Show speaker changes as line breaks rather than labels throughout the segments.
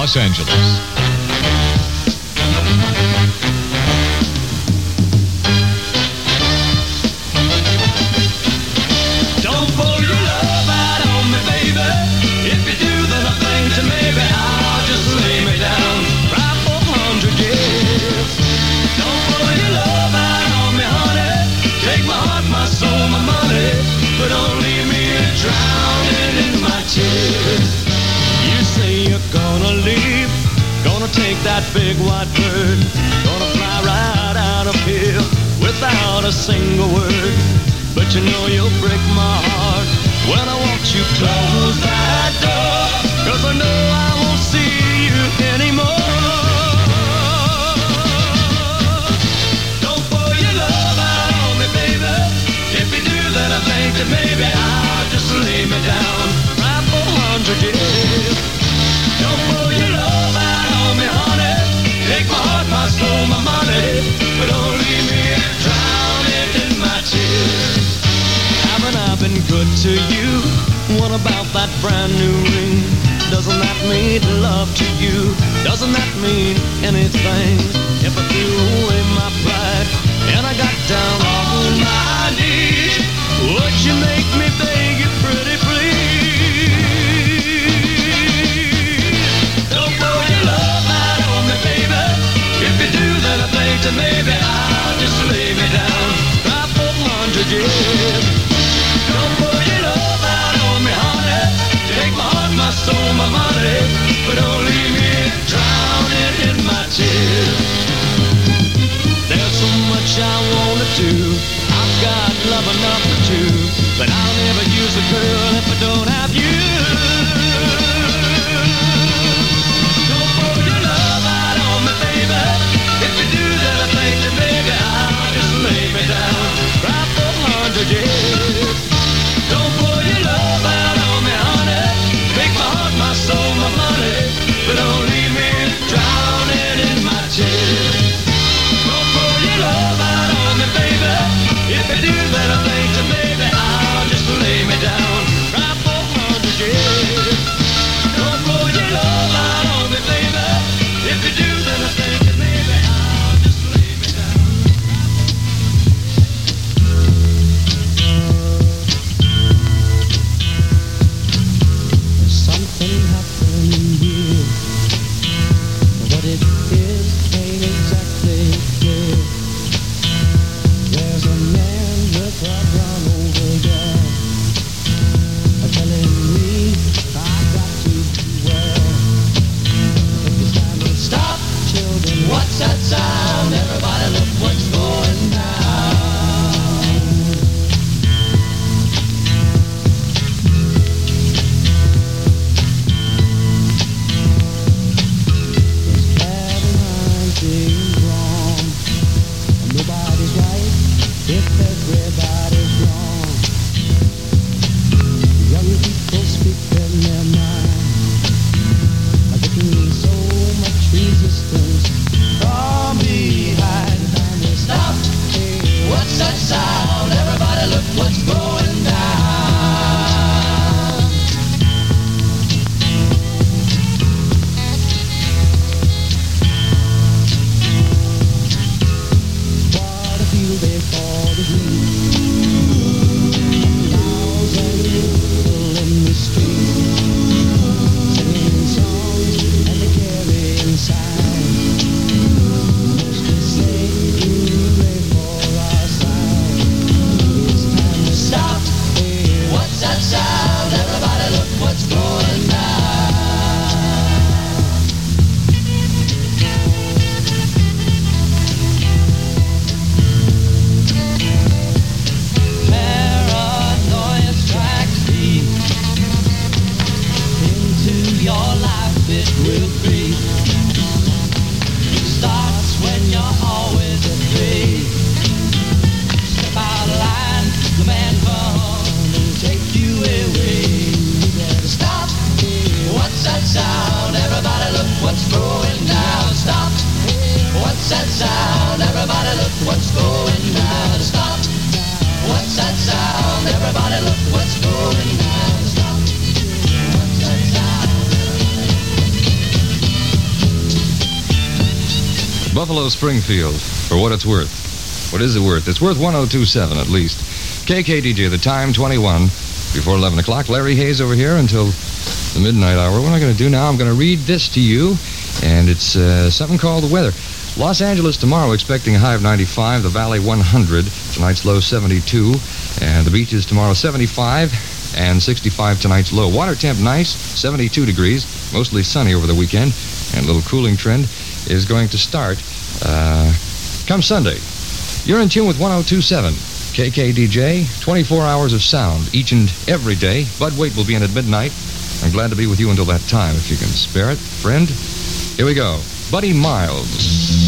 Los Angeles.
Springfield, for what it's worth. What is it worth? It's worth 1027 at least. KKDJ, the time 21 before 11 o'clock. Larry Hayes over here until the midnight hour. What am I going to do now? I'm going to read this to you, and it's uh, something called the weather. Los Angeles tomorrow expecting a high of 95, the Valley 100, tonight's low 72, and the beaches tomorrow 75 and 65 tonight's low. Water temp nice, 72 degrees, mostly sunny over the weekend, and a little cooling trend is going to start uh, come Sunday. You're in tune with 1027 KKDJ, 24 hours of sound each and every day. Bud Wait will be in at midnight. I'm glad to be with you until that time if you can spare it. Friend, here we go. Buddy Miles.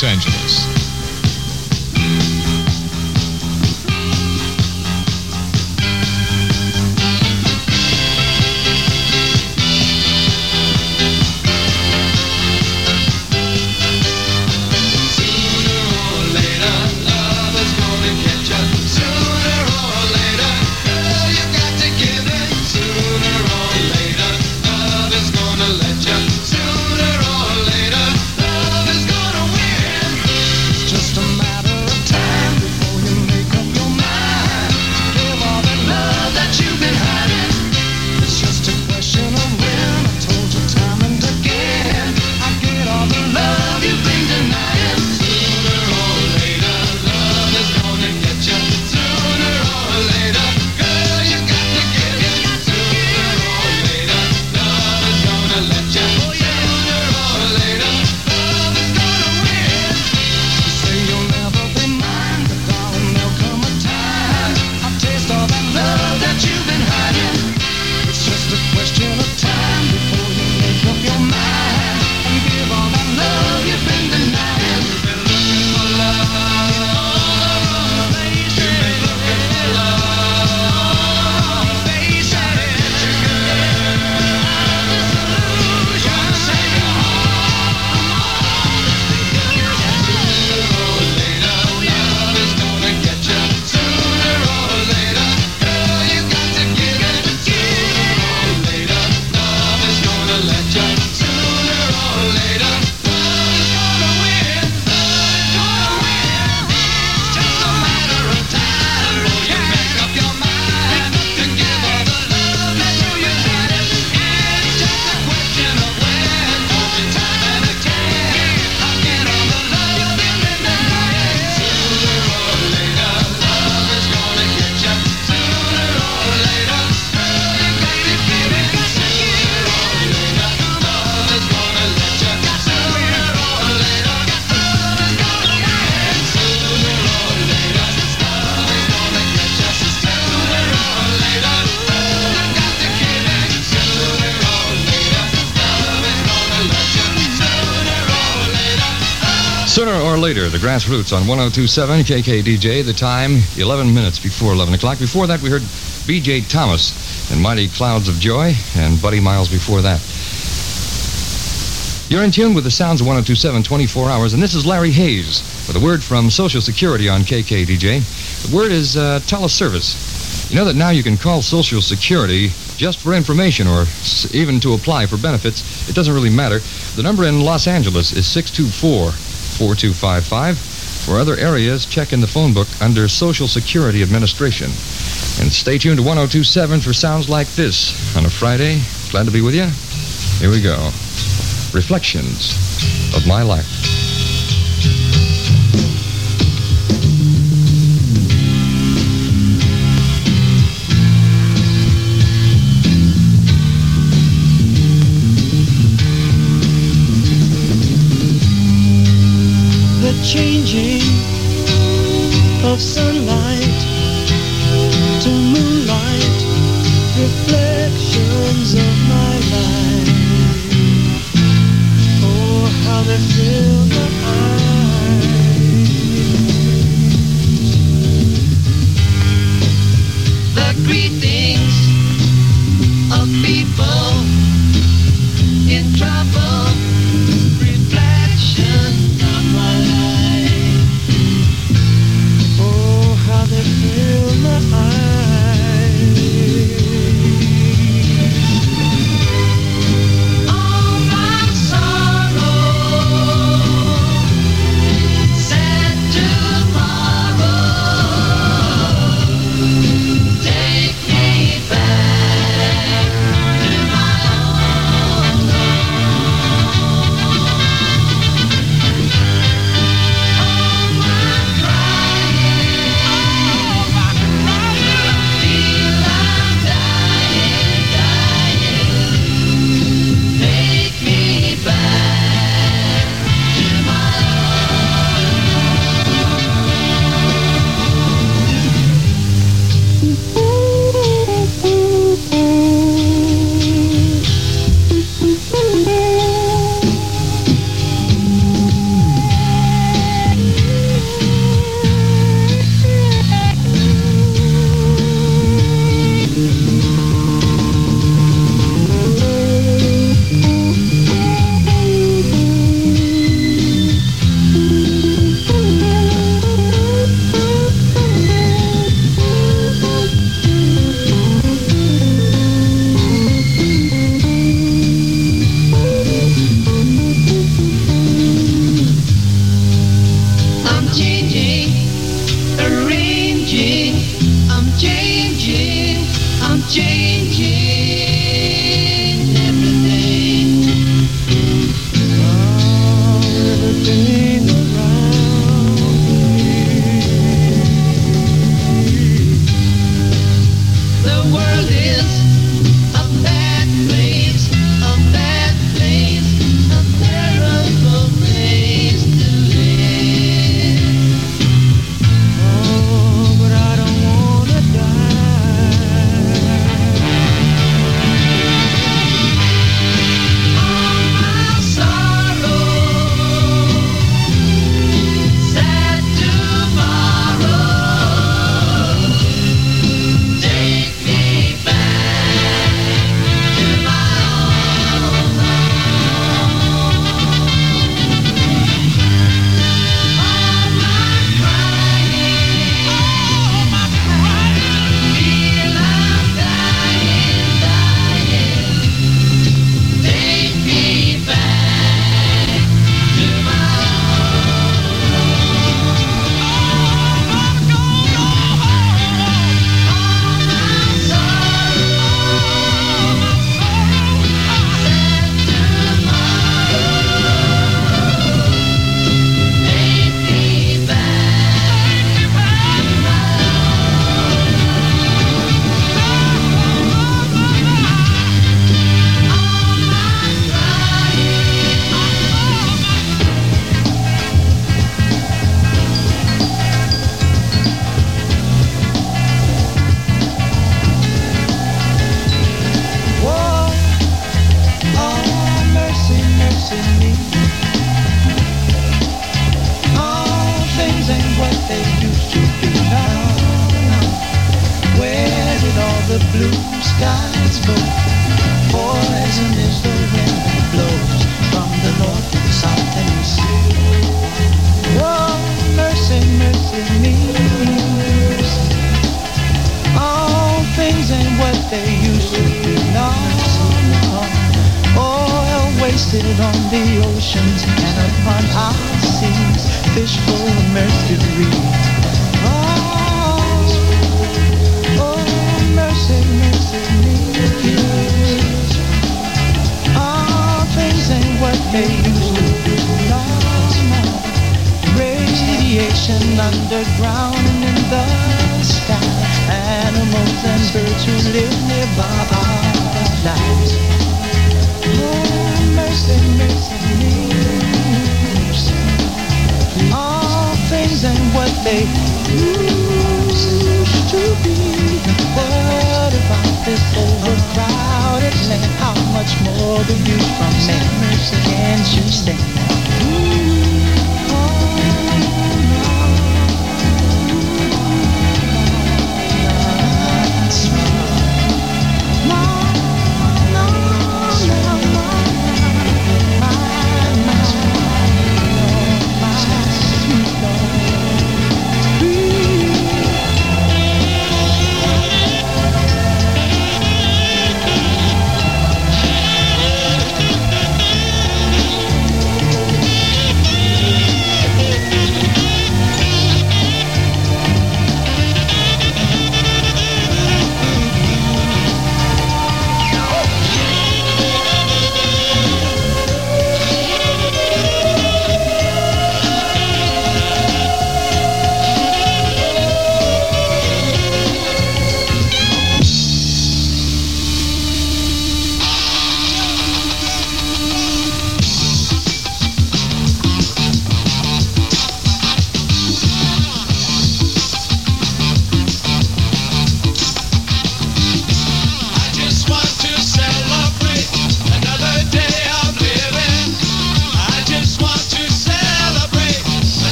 Los Angeles.
Grassroots on 1027 KKDJ, the time 11 minutes before 11 o'clock. Before that, we heard BJ Thomas and Mighty Clouds of Joy, and Buddy Miles before that. You're in tune with the sounds of 1027 24 hours, and this is Larry Hayes with a word from Social Security on KKDJ. The word is uh, teleservice. You know that now you can call Social Security just for information or even to apply for benefits. It doesn't really matter. The number in Los Angeles is 624 4255. For other areas, check in the phone book under Social Security Administration. And stay tuned to 1027 for sounds like this on a Friday. Glad to be with you. Here we go. Reflections of my life.
Changing of sunlight to moonlight,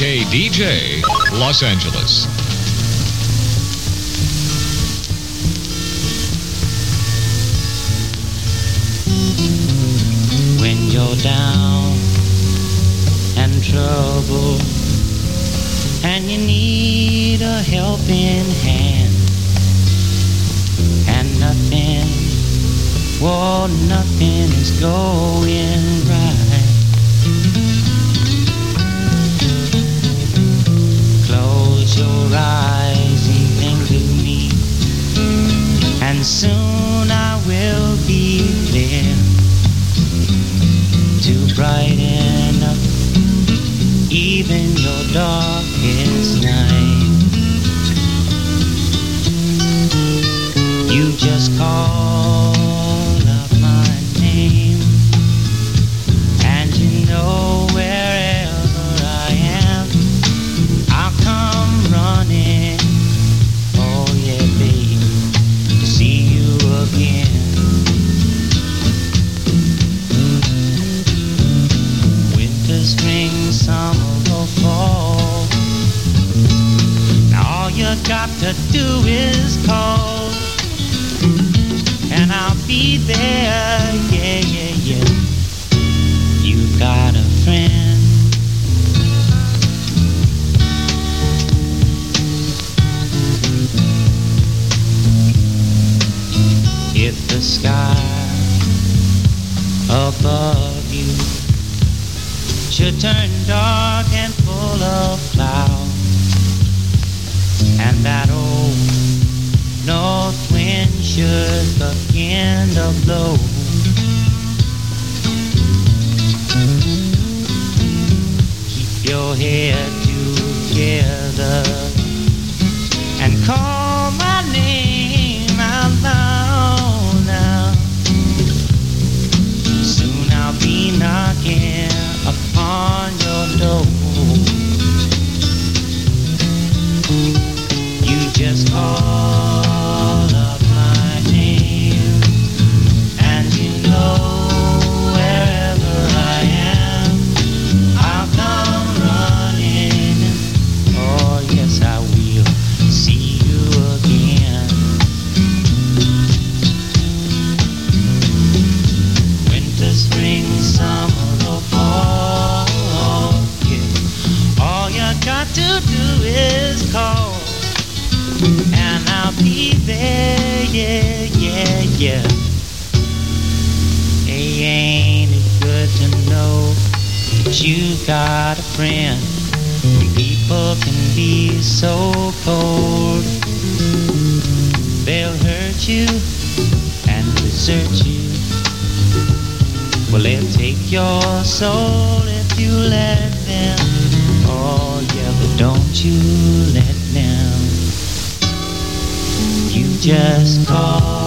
KDJ, Los Angeles.
When you're down and trouble and you need a helping hand and nothing, well, nothing is going right at your eyes evening gloomy, and soon I will be there to brighten up even your darkest night. You just call. do is call, and I'll be there. so cold. They'll hurt you and desert you. Well, they'll take your soul if you let them. Oh, yeah, but don't you let them. You just call.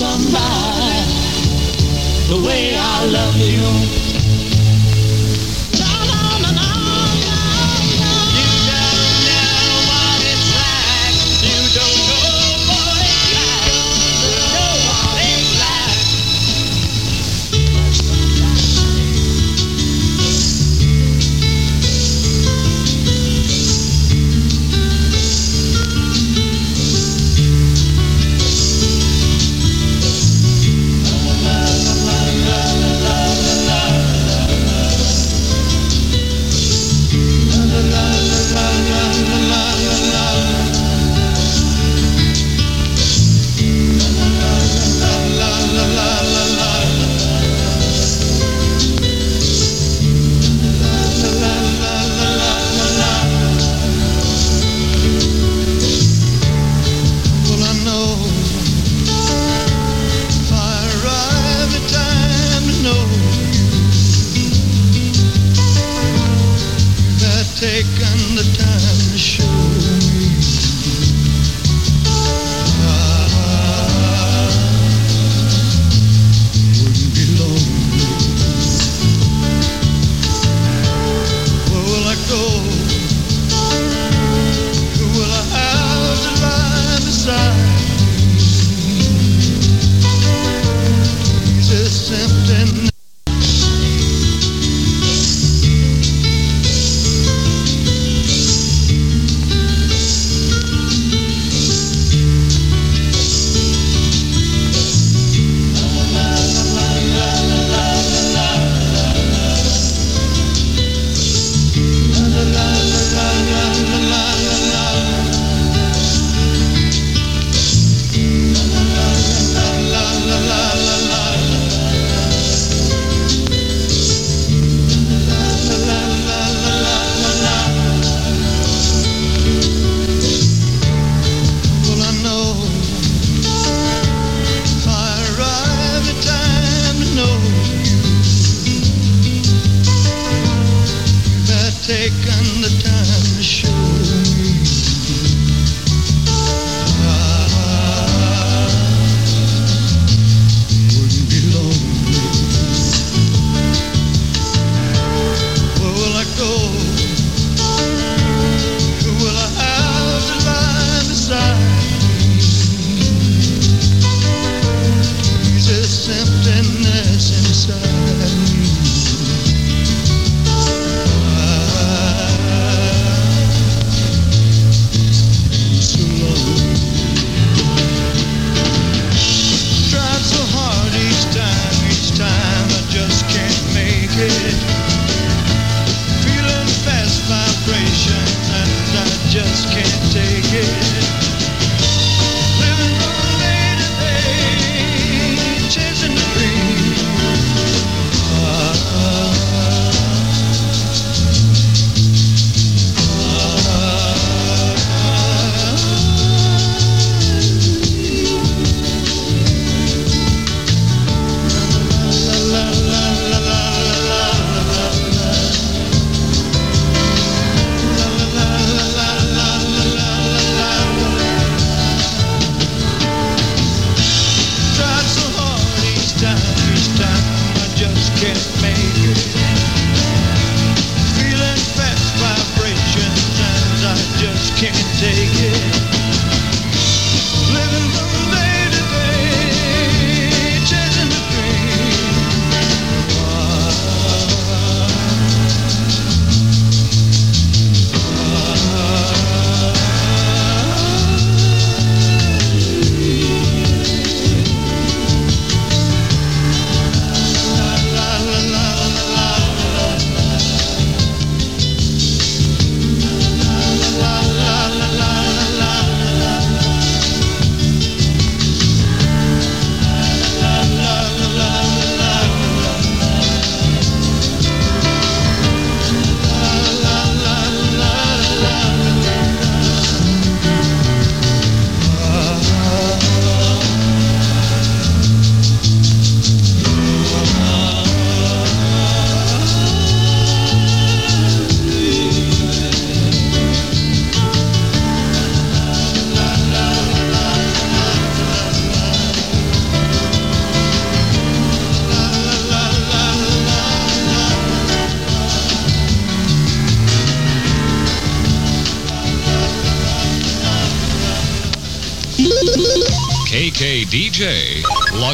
Somebody the way I love you.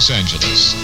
Los Angeles.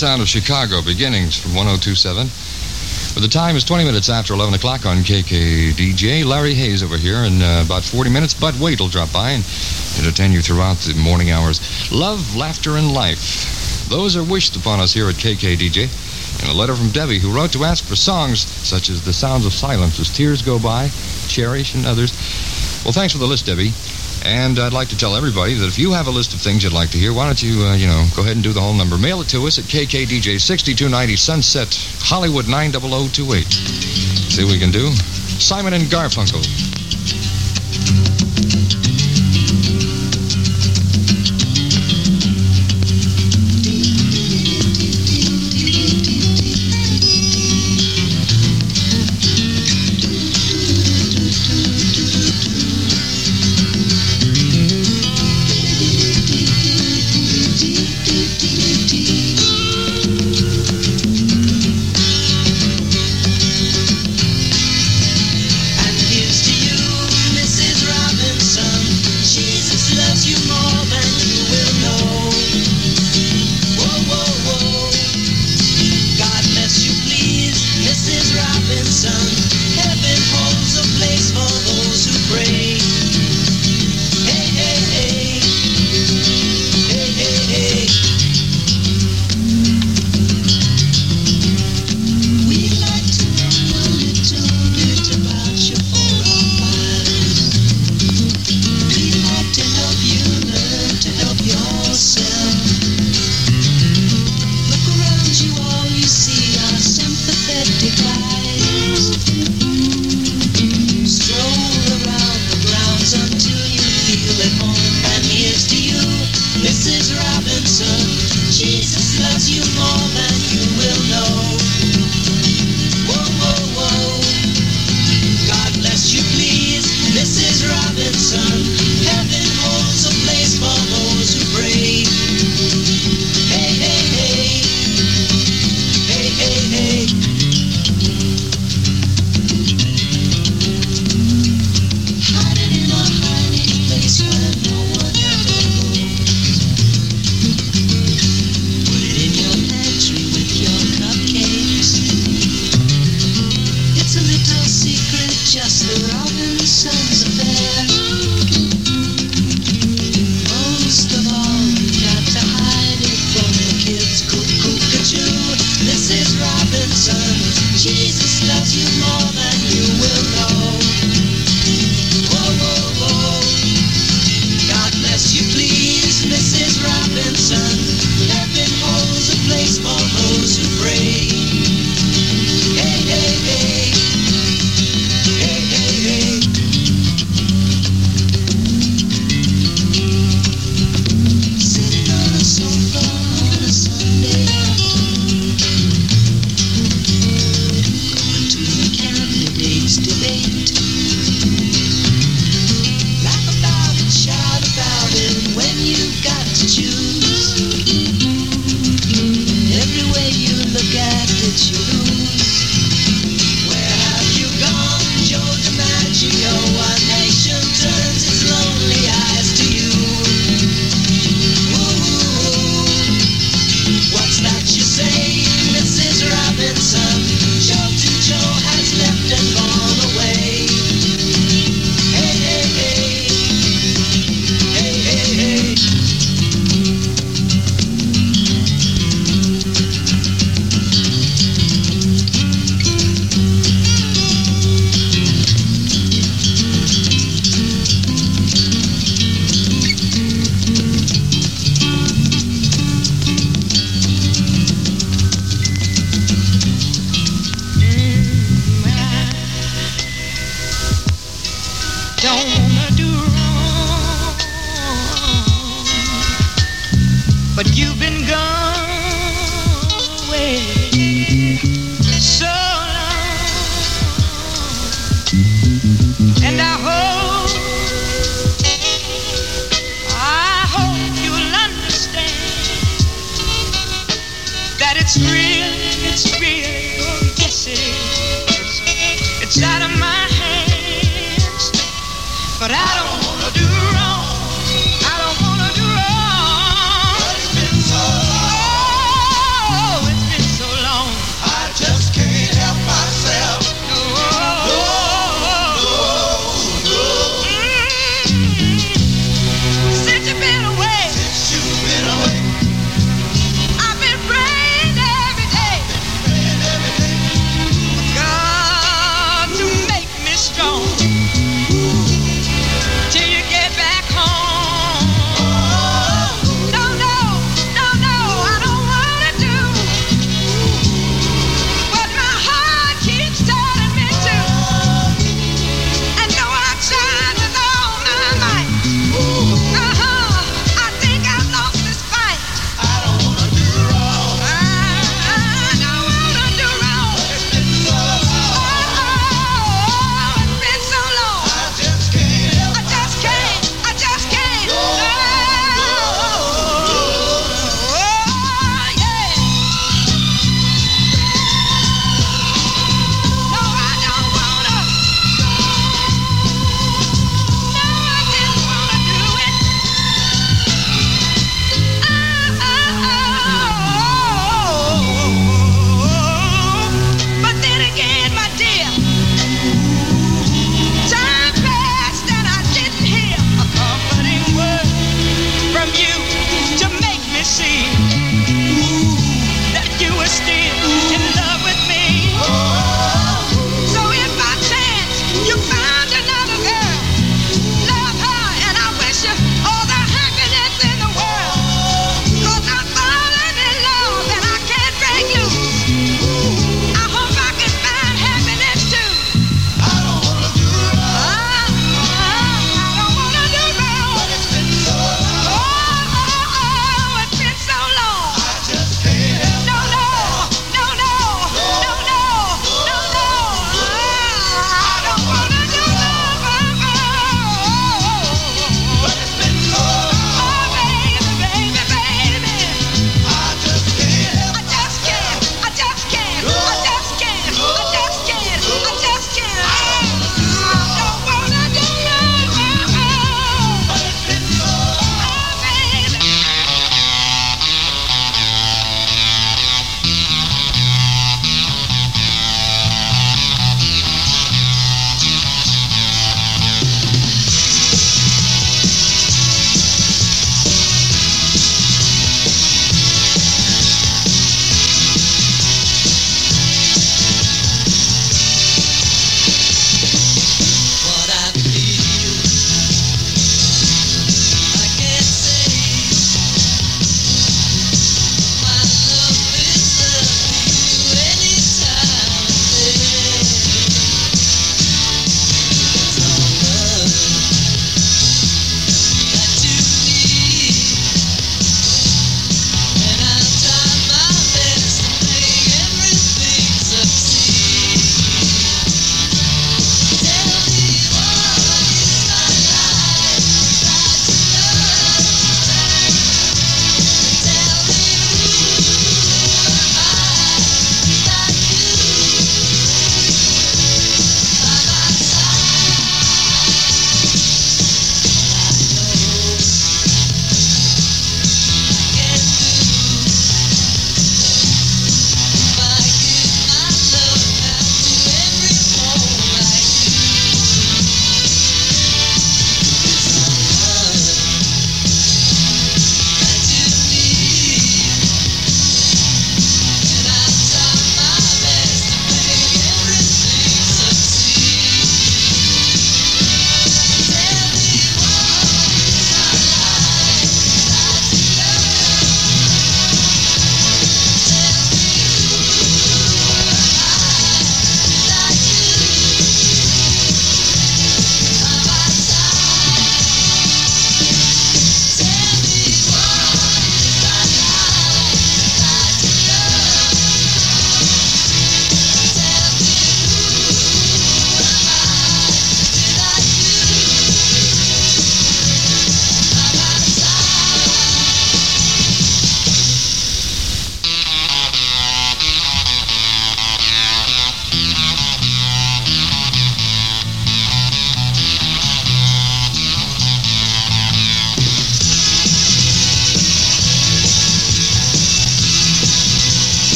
Sound of Chicago, beginnings from 1027. But the time is 20 minutes after 11 o'clock on KKDJ. Larry Hayes over here in uh, about 40 minutes. Bud Wade will drop by and entertain you throughout the morning hours. Love, laughter, and life. Those are wished upon us here at KKDJ. And a letter from Debbie, who wrote to ask for songs such as The Sounds of Silence as Tears Go By, Cherish, and others. Well, thanks for the list, Debbie. And I'd like to tell everybody that if you have a list of things you'd like to hear, why don't you, uh, you know, go ahead and do the whole number. Mail it to us at KKDJ 6290 Sunset, Hollywood 90028. See what we can do. Simon and Garfunkel.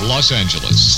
Los Angeles.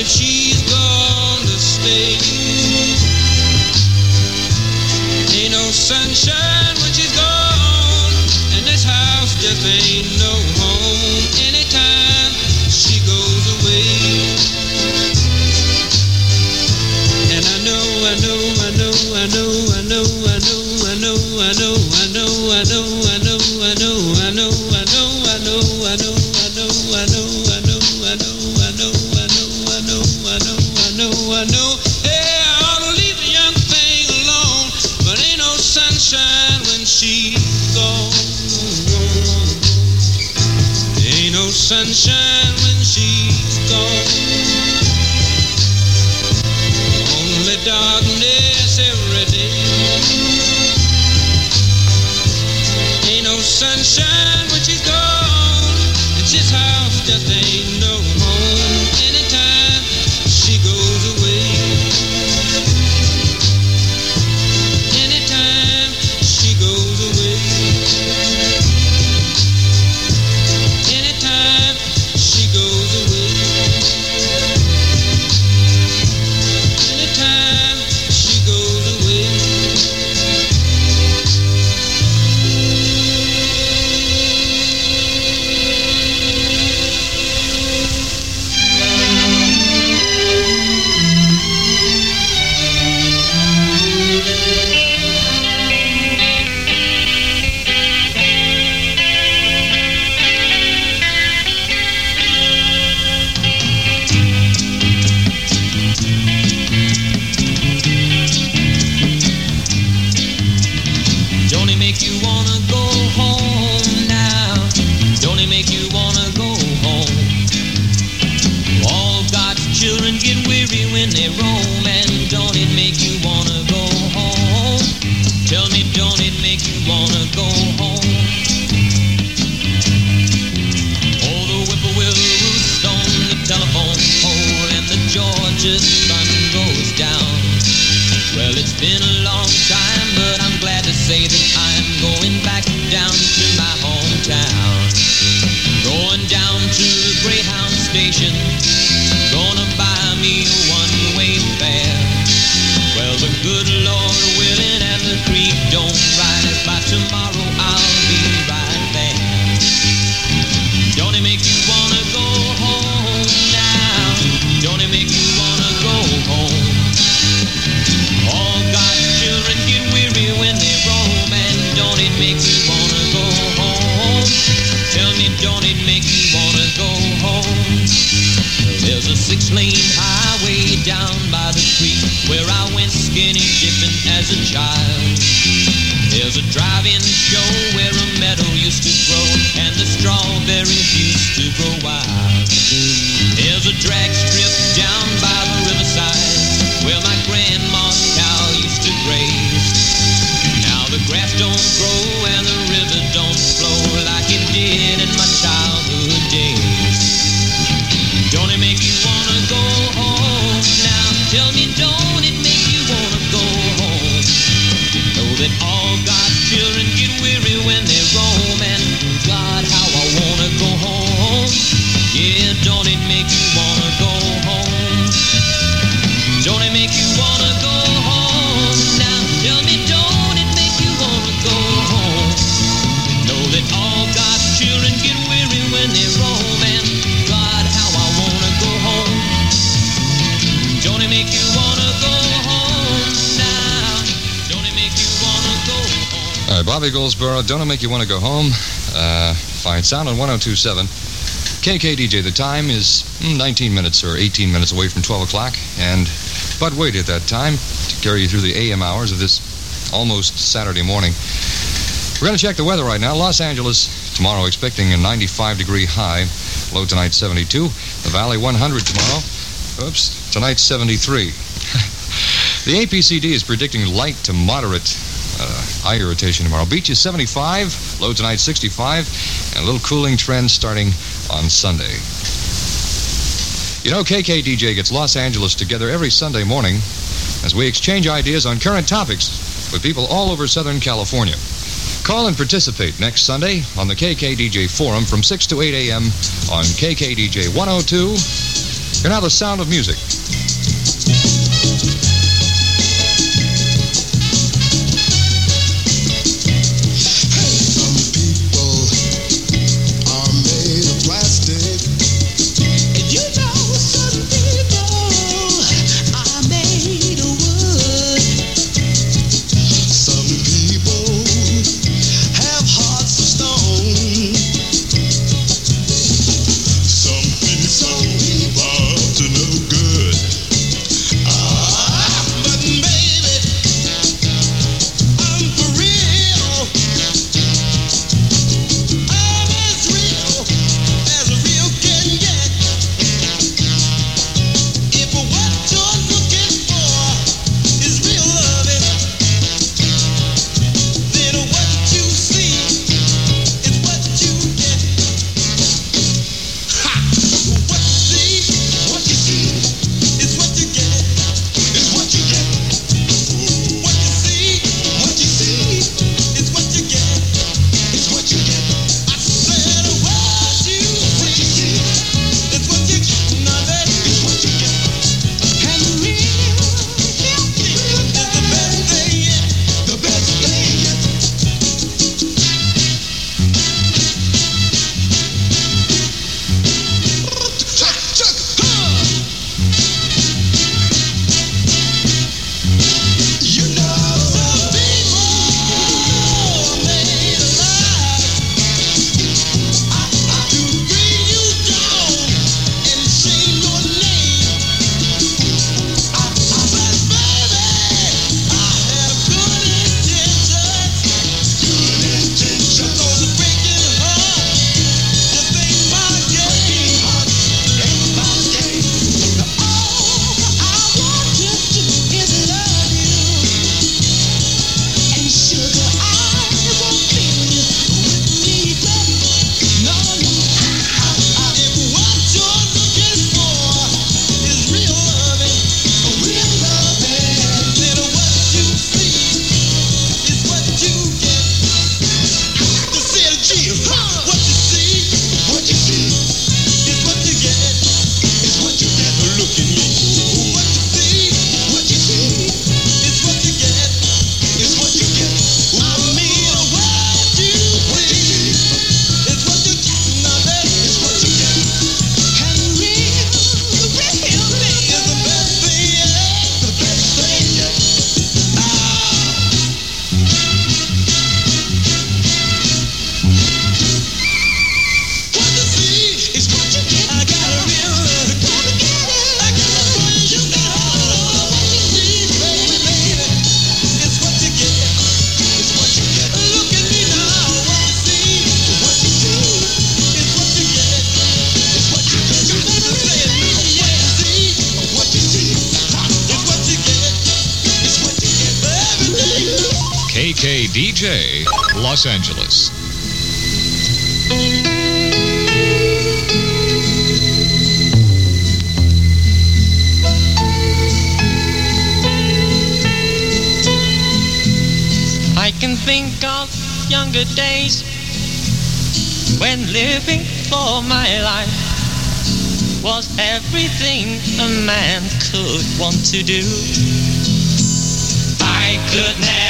if she's gone to stay. Ain't no sunshine. just
show where a meadow used to grow and the strawberries used to grow wild. There's a drag strip
Bobby Goldsboro, Don't It Make You Want to Go Home? Uh, fine sound on 1027. KKDJ, the time is hmm, 19 minutes or 18 minutes away from 12 o'clock, and but wait at that time to carry you through the AM hours of this almost Saturday morning.
We're going to check the weather right now. Los Angeles, tomorrow expecting a 95 degree high, low tonight 72, the valley 100 tomorrow. Oops, tonight 73. the APCD is predicting light to moderate high irritation tomorrow. Beach is 75, low tonight 65, and a little cooling trend starting on Sunday. You know, KKDJ gets Los Angeles together every Sunday morning as we exchange ideas on current topics with people all over Southern California. Call and participate next Sunday on the KKDJ Forum from 6 to 8 a.m. on KKDJ 102. You're now the sound of music.
DJ Los Angeles.
I can think of younger days when living for my life was everything a man could want to do. I could never.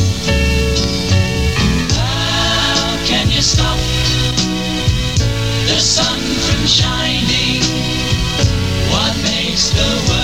Stop the sun from
shining. What makes the world?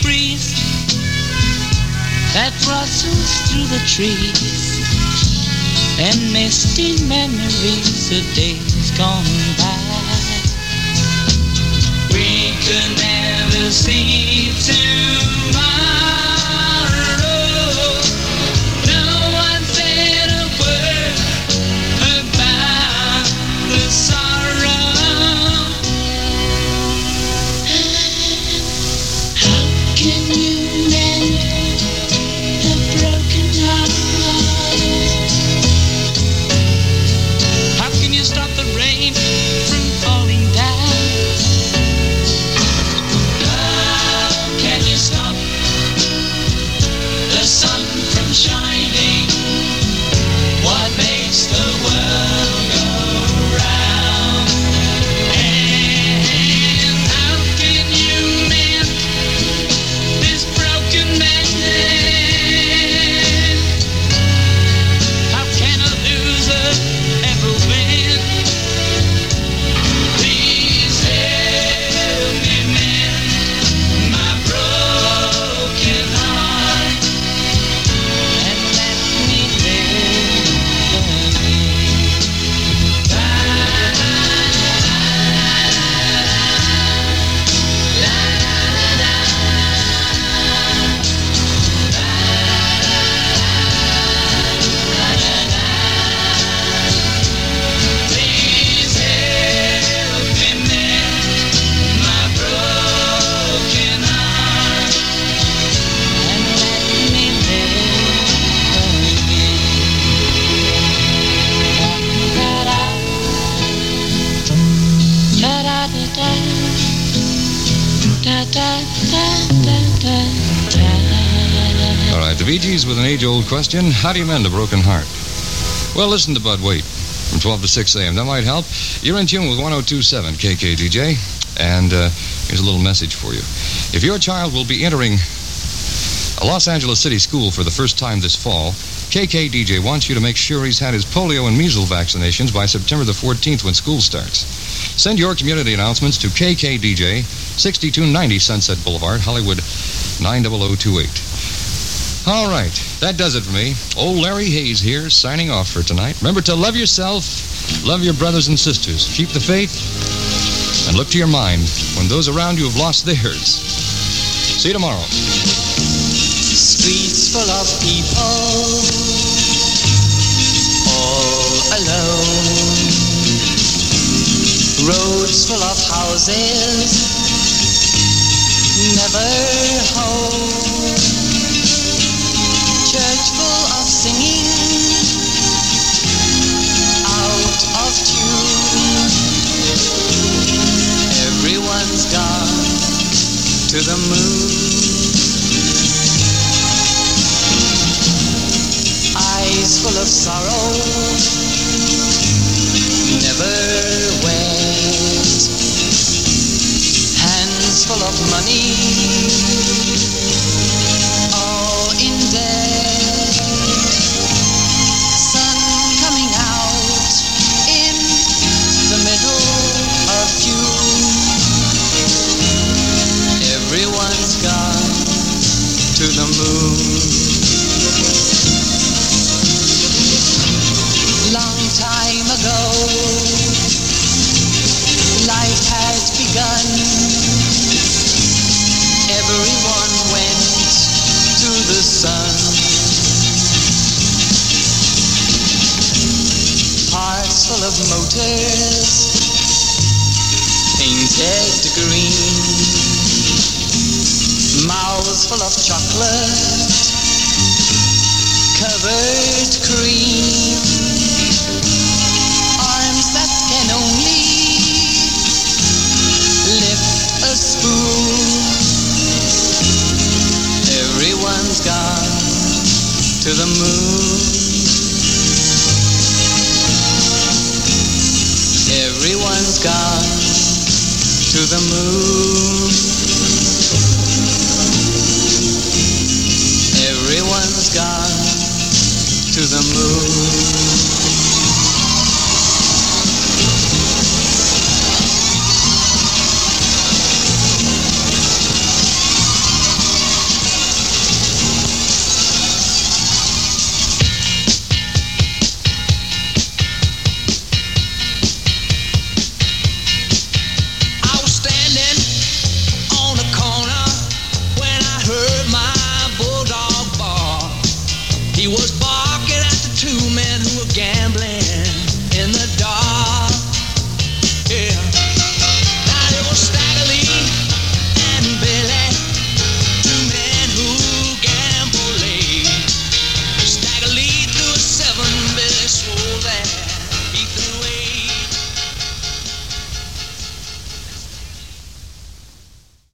Breeze that rustles through the trees and misty memories of days gone by. We could never see
question. How do you mend a broken heart? Well, listen to Bud Wait from 12 to 6 a.m. That might help. You're in tune with 1027 KKDJ, and uh, here's a little message for you. If your child will be entering a Los Angeles City school for the first time this fall, KKDJ wants you to make sure he's had his polio and measles vaccinations by September the 14th when school starts. Send your community announcements to KKDJ, 6290 Sunset Boulevard, Hollywood 90028. All right, that does it for me. Old Larry Hayes here, signing off for tonight. Remember to love yourself, love your brothers and sisters, keep the faith, and look to your mind when those around you have lost theirs. See you tomorrow.
Streets full of people, all alone. Roads full of houses, never home.